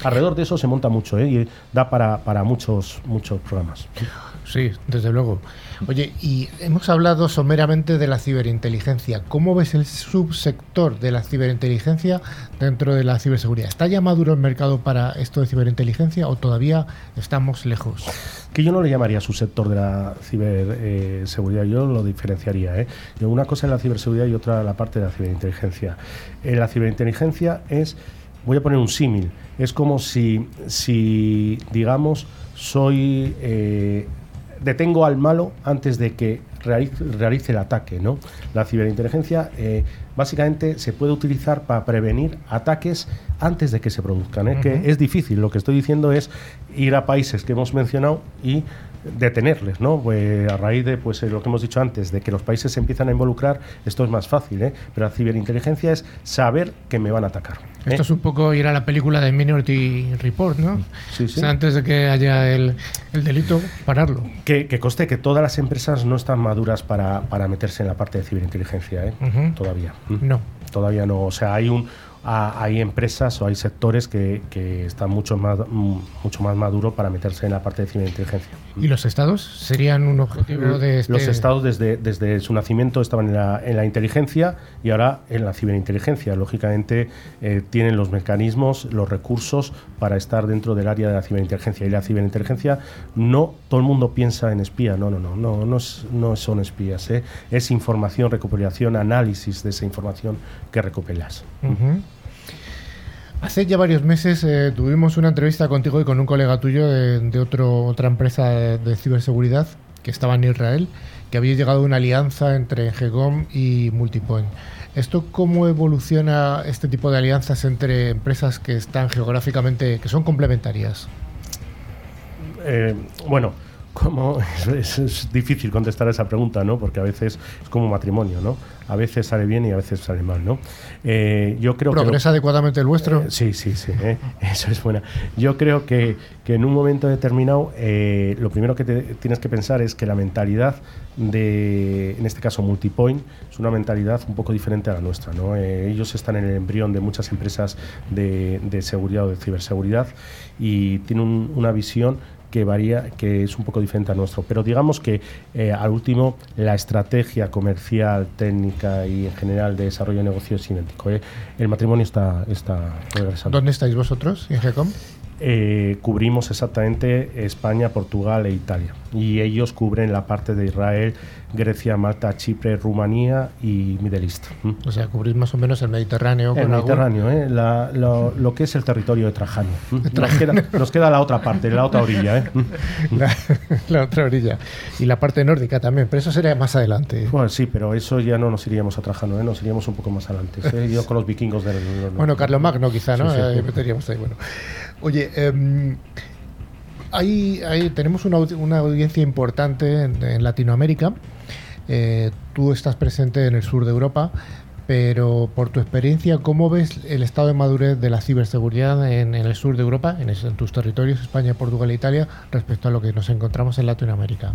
Alrededor de eso se monta mucho y da para, para muchos, muchos programas. Sí, desde luego. Oye, y hemos hablado someramente de la ciberinteligencia. ¿Cómo ves el subsector de la ciberinteligencia dentro de la ciberseguridad? ¿Está ya maduro el mercado para esto de ciberinteligencia o todavía estamos lejos? Que yo no le llamaría subsector de la ciberseguridad, yo lo diferenciaría. ¿eh? Una cosa es la ciberseguridad y otra la parte de la ciberinteligencia. En la ciberinteligencia es, voy a poner un símil, es como si, si digamos, soy... Eh, detengo al malo antes de que realice, el ataque. ¿no? La ciberinteligencia eh, básicamente se puede utilizar para prevenir ataques antes de que se produzcan. ¿eh? Que es difícil. Lo que estoy diciendo es ir a países que hemos mencionado y detenerles, ¿no? Pues a raíz de pues, lo que hemos dicho antes, de que los países se empiezan a involucrar, esto es más fácil, ¿eh? Pero la ciberinteligencia es saber que me van a atacar. Esto es un poco ir a la película de Minority Report, ¿no? Sí, sí. O sea, antes de que haya el, el delito, pararlo. Que, que conste que todas las empresas no están maduras para, para meterse en la parte de ciberinteligencia, ¿eh? Todavía. No. Todavía no. O sea, hay un a- hay empresas o hay sectores que, que están mucho más mucho más maduros para meterse en la parte de ciberinteligencia. ¿Y los estados serían un objetivo de este... Los estados desde, desde su nacimiento estaban en la, en la inteligencia y ahora en la ciberinteligencia. Lógicamente eh, tienen los mecanismos, los recursos para estar dentro del área de la ciberinteligencia. Y la ciberinteligencia no todo el mundo piensa en espía, no, no, no, no, no, es- no son espías. ¿eh? Es información, recopilación, análisis de esa información que recopilas. Ujú. Hace ya varios meses eh, tuvimos una entrevista contigo y con un colega tuyo de, otra empresa de, de ciberseguridad que estaba en Israel, que había llegado a una alianza entre GECOM y Multipoint. ¿Esto cómo evoluciona este tipo de alianzas entre empresas que están geográficamente, que son complementarias? Eh, bueno, como es, es difícil contestar a esa pregunta, ¿no? Porque a veces es como un matrimonio, ¿no? A veces sale bien y a veces sale mal, ¿no? Eh, yo creo que ¿Progresa adecuadamente el vuestro? Eh, sí, sí, sí, eh, eso es buena. Yo creo que, que en un momento determinado eh, lo primero que te- tienes que pensar es que la mentalidad de, en este caso, Multipoint, es una mentalidad un poco diferente a la nuestra. ¿no? Eh, ellos están en el embrión de muchas empresas de, de seguridad o de ciberseguridad y tienen un- una visión que varía, que es un poco diferente a nuestro. Pero digamos que eh, al último la estrategia comercial, técnica y en general de desarrollo de negocio es idéntico. ¿eh? El matrimonio está, está regresando. ¿Dónde estáis vosotros en GECOM? Eh, cubrimos exactamente España, Portugal e Italia. Y ellos cubren la parte de Israel, Grecia, Malta, Chipre, Rumanía y Middle East. ¿Mm? O sea, cubrís más o menos el Mediterráneo. El con algún- Mediterráneo, ¿eh? La- lo, lo que es el territorio de Trajano. ¿Mm? Nos queda, nos queda la otra parte, la otra orilla. ¿eh? ¿Mm? La, la otra orilla. Y la parte nórdica también, pero eso sería más adelante. Bueno, sí, pero eso ya no nos iríamos a Trajano, ¿eh? nos iríamos un poco más adelante. ¿eh? Yo con los vikingos del. Bueno, Carlos Magno quizá, ¿no? Sí, sí. Ahí meteríamos ahí, bueno. Oye, hay, hay- tenemos una, audi- una audiencia importante en, en Latinoamérica. Eh, tú estás presente en el sur de Europa, pero por tu experiencia, ¿cómo ves el estado de madurez de la ciberseguridad en, el sur de Europa, en tus territorios, España, Portugal e Italia, respecto a lo que nos encontramos en Latinoamérica?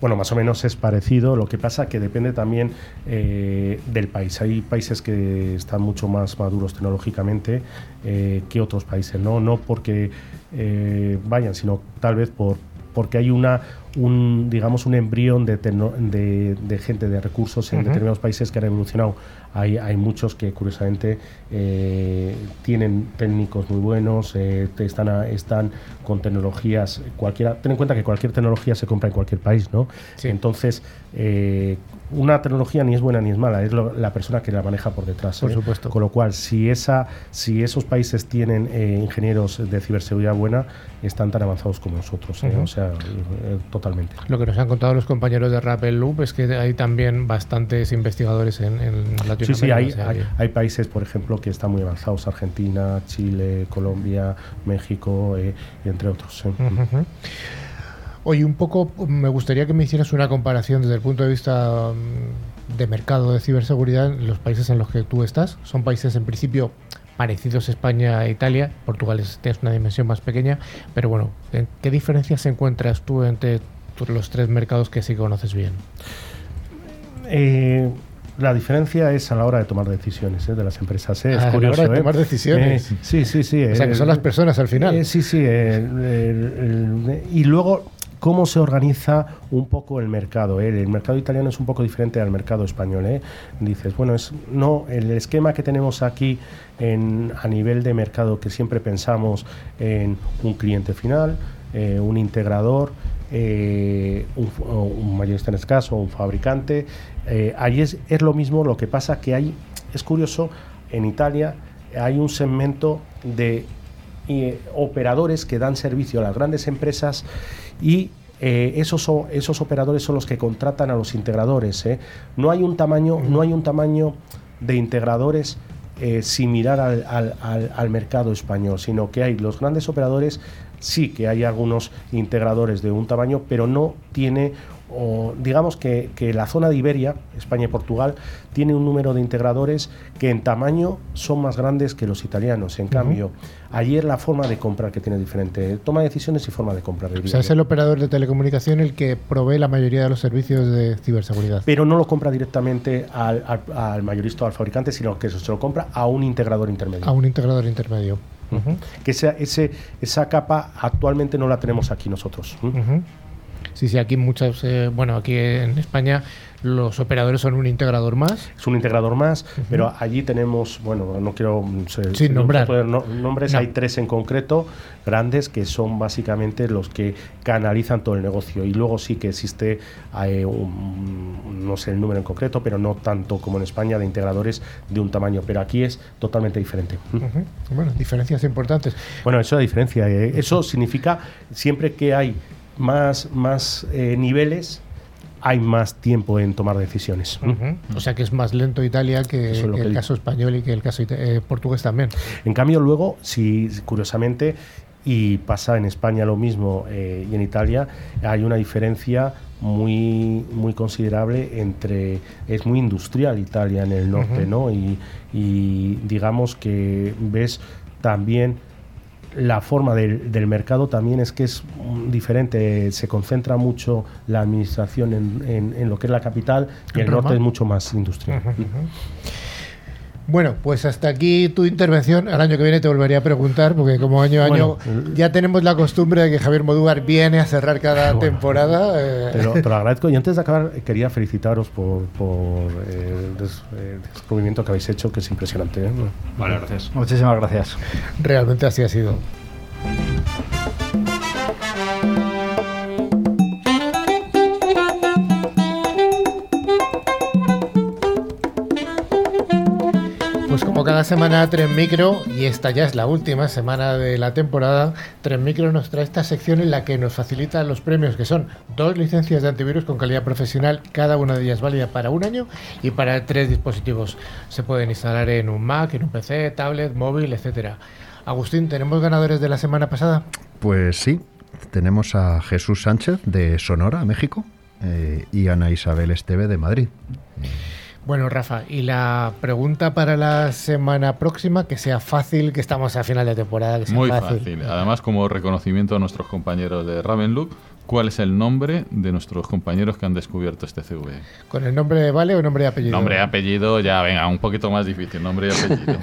Bueno, más o menos es parecido. Lo que pasa que depende también eh, del país. Hay países que están mucho más maduros tecnológicamente eh, que otros países. No, no porque eh, vayan, sino tal vez por porque hay una un digamos un embrión de, de, de gente de recursos en Ujú. determinados países que han evolucionado. Hay, hay muchos que curiosamente eh, tienen técnicos muy buenos, eh, están, a- están con tecnologías cualquiera. Ten en cuenta que cualquier tecnología se compra en cualquier país, ¿no? Sí. Entonces, eh, una tecnología ni es buena ni es mala, es lo- la persona que la maneja por detrás. Por ¿eh? supuesto. Con lo cual, si, esa, si esos países tienen eh, ingenieros de ciberseguridad buena, están tan avanzados como nosotros. ¿eh? Ujú. O sea, eh, Lo que nos han contado los compañeros de Rappel Loop es que hay también bastantes investigadores en, en Latinoamérica. Sí, sí, hay, o sea, hay, que- hay países, por ejemplo, que están muy avanzados, Argentina, Chile, Colombia, México, eh, y entre otros. ¿eh? Oye, un poco me gustaría que me hicieras una comparación desde el punto de vista mm, de mercado de ciberseguridad en los países en los que tú estás. Son países en principio parecidos a España e Italia. Portugal es, una dimensión más pequeña, pero bueno, ¿en ¿qué diferencias encuentras tú entre los tres mercados que sí conoces bien? Eh, la diferencia es a la hora de tomar decisiones ¿eh? de las empresas. ¿eh? Es A la curioso. hora de ¿eh? tomar decisiones. Sí, sí, sí. O sea, que son las personas al final. Sí, sí. y luego, ¿cómo se organiza un poco el mercado? eh? El mercado italiano es un poco diferente al mercado español. ¿eh? Dices, bueno, es no el esquema que tenemos aquí en, a nivel de mercado, que siempre pensamos en un cliente final, eh, un integrador, eh, un, mayorista en este caso, un fabricante. eh, ahí es, es lo mismo, lo que pasa que hay, es curioso, en Italia hay un segmento de eh, operadores que dan servicio a las grandes empresas y eh, esos, so- esos operadores son los que contratan a los integradores. ¿eh? No, hay un tamaño, no hay un tamaño de integradores eh, similar al- al mercado español, sino que hay los grandes operadores, sí que hay algunos integradores de un tamaño, pero no tiene o digamos que, que, la zona de Iberia, España y Portugal, tiene un número de integradores que en tamaño son más grandes que los italianos. En cambio, allí es la forma de comprar que tiene diferente. Toma decisiones y forma de comprar. O sea, es el operador de telecomunicación el que provee la mayoría de los servicios de ciberseguridad. Pero no lo compra directamente al, al, mayorista o al fabricante, sino que se lo compra a un integrador intermedio. A un integrador intermedio. Que esa, ese, esa capa actualmente no la tenemos aquí nosotros. Sí, sí, aquí muchas, eh, bueno, aquí en España los operadores son un integrador más. Es un integrador más, pero allí tenemos, bueno, no quiero Sin nombrar. nombres, hay tres en concreto, grandes, que son básicamente los que canalizan todo el negocio. Y luego sí que existe, eh, no sé el número en concreto, pero no tanto como en España, de integradores de un tamaño. Pero aquí es totalmente diferente. Bueno, diferencias importantes. Bueno, eso es la diferencia. Eh. Eso significa siempre que hay más, más eh, niveles, hay más tiempo en tomar decisiones. O sea que es más lento Italia que, el caso español y que el caso eh, portugués también. En cambio, luego, si curiosamente, y pasa en España lo mismo eh, y en Italia, hay una diferencia muy, muy considerable entre. Es muy industrial Italia en el norte, ¿no? Y, y digamos que ves también la forma del, del, mercado también es que es diferente, se concentra mucho la administración en, en, lo que es la capital y el norte es mucho más industrial. Bueno, pues hasta aquí tu intervención. Al año que viene te volvería a preguntar, porque como año a año ya tenemos la costumbre de que Javier Modúvar viene a cerrar cada temporada. Eh. Te, lo, agradezco. Y antes de acabar, quería felicitaros por, por el, descubrimiento que habéis hecho, que es impresionante. ¿eh? Vale, gracias. Muchísimas gracias. Realmente así ha sido. Cada semana Tren Micro, y esta ya es la última semana de la temporada, Tren Micro nos trae esta sección en la que nos facilita los premios, que son dos licencias de antivirus con calidad profesional, cada una de ellas válida para un año y para tres dispositivos. Se pueden instalar en un Mac, en un PC, tablet, móvil, etcétera. Agustín, ¿tenemos ganadores de la semana pasada? Pues sí, tenemos a Jesús Sánchez de Sonora, México, eh, y Ana Isabel Esteve de Madrid. Bueno, Rafa, y la pregunta para la semana próxima, que sea fácil, que estamos a final de temporada, que sea Muy fácil. Además, como reconocimiento a nuestros compañeros de Ravenloop, ¿cuál es el nombre de nuestros compañeros que han descubierto este CV? ¿Con el nombre vale o nombre y apellido? Nombre y apellido, ya, venga, un poquito más difícil, nombre y apellido.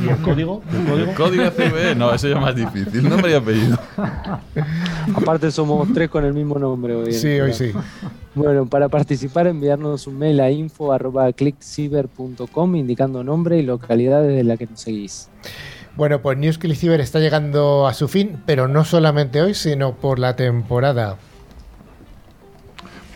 ¿Y el código? ¿El código? CV, no, eso ya es más difícil, nombre y apellido. Aparte somos tres con el mismo nombre hoy. Sí, hoy sí. Bueno, para participar enviarnos un mail a info.clickciber.com indicando nombre y localidad desde la que nos seguís. Bueno, pues News Ciber está llegando a su fin, pero no solamente hoy, sino por la temporada.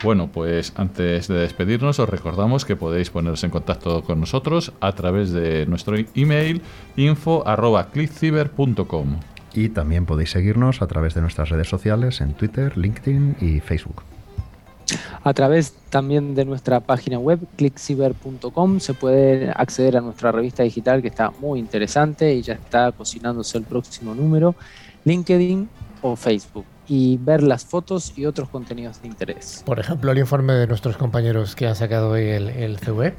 Bueno, pues antes de despedirnos os recordamos que podéis poneros en contacto con nosotros a través de nuestro email info.clickciber.com y también podéis seguirnos a través de nuestras redes sociales en Twitter, LinkedIn y Facebook. A través también de nuestra página web, clickciber.com, se puede acceder a nuestra revista digital que está muy interesante y ya está cocinándose el próximo número, LinkedIn o Facebook y ver las fotos y otros contenidos de interés. Por ejemplo, el informe de nuestros compañeros que han sacado hoy el, el CV.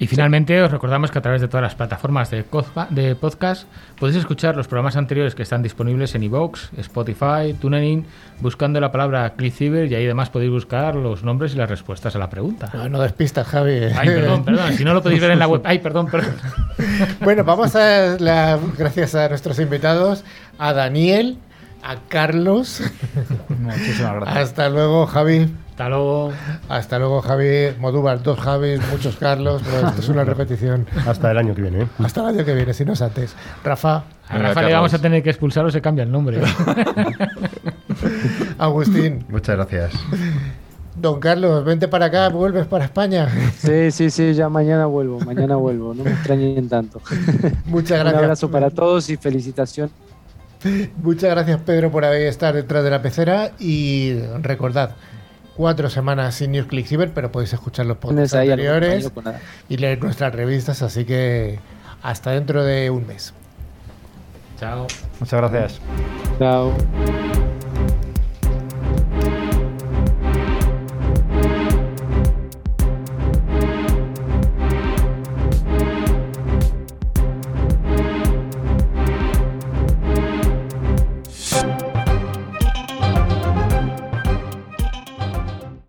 Y finalmente os recordamos que a través de todas las plataformas de, de podcast podéis escuchar los programas anteriores que están disponibles en iVoox, Spotify, TuneIn, buscando la palabra ClickCiber y ahí además podéis buscar los nombres y las respuestas a la pregunta. No, no despistas, Javi. Ay, perdón, perdón. Si no lo podéis ver en la web. Ay, perdón, perdón. Bueno, vamos a la, gracias a nuestros invitados, a Daniel, a Carlos. Muchísimas gracias. Hasta luego, Javi. Hasta luego. Hasta luego, Javi. Modúvar, dos Javis, muchos Carlos, pero esto es una repetición. Hasta el año que viene. ¿eh? Hasta el año que viene, si no es antes. Rafa. A Rafa le vamos a tener que expulsar o se cambia el nombre. Agustín. Muchas gracias. Don Carlos, vente para acá, vuelves para España. Sí, sí, sí, ya mañana vuelvo, mañana vuelvo, no me extrañen tanto. Muchas gracias. Un abrazo para todos y felicitación. Muchas gracias Pedro por haber estado detrás de la pecera y recordad, cuatro semanas sin News Click Cyber, pero podéis escuchar los podcasts anteriores y leer nuestras revistas, así que hasta dentro de un mes. Chao. Muchas gracias. Chao.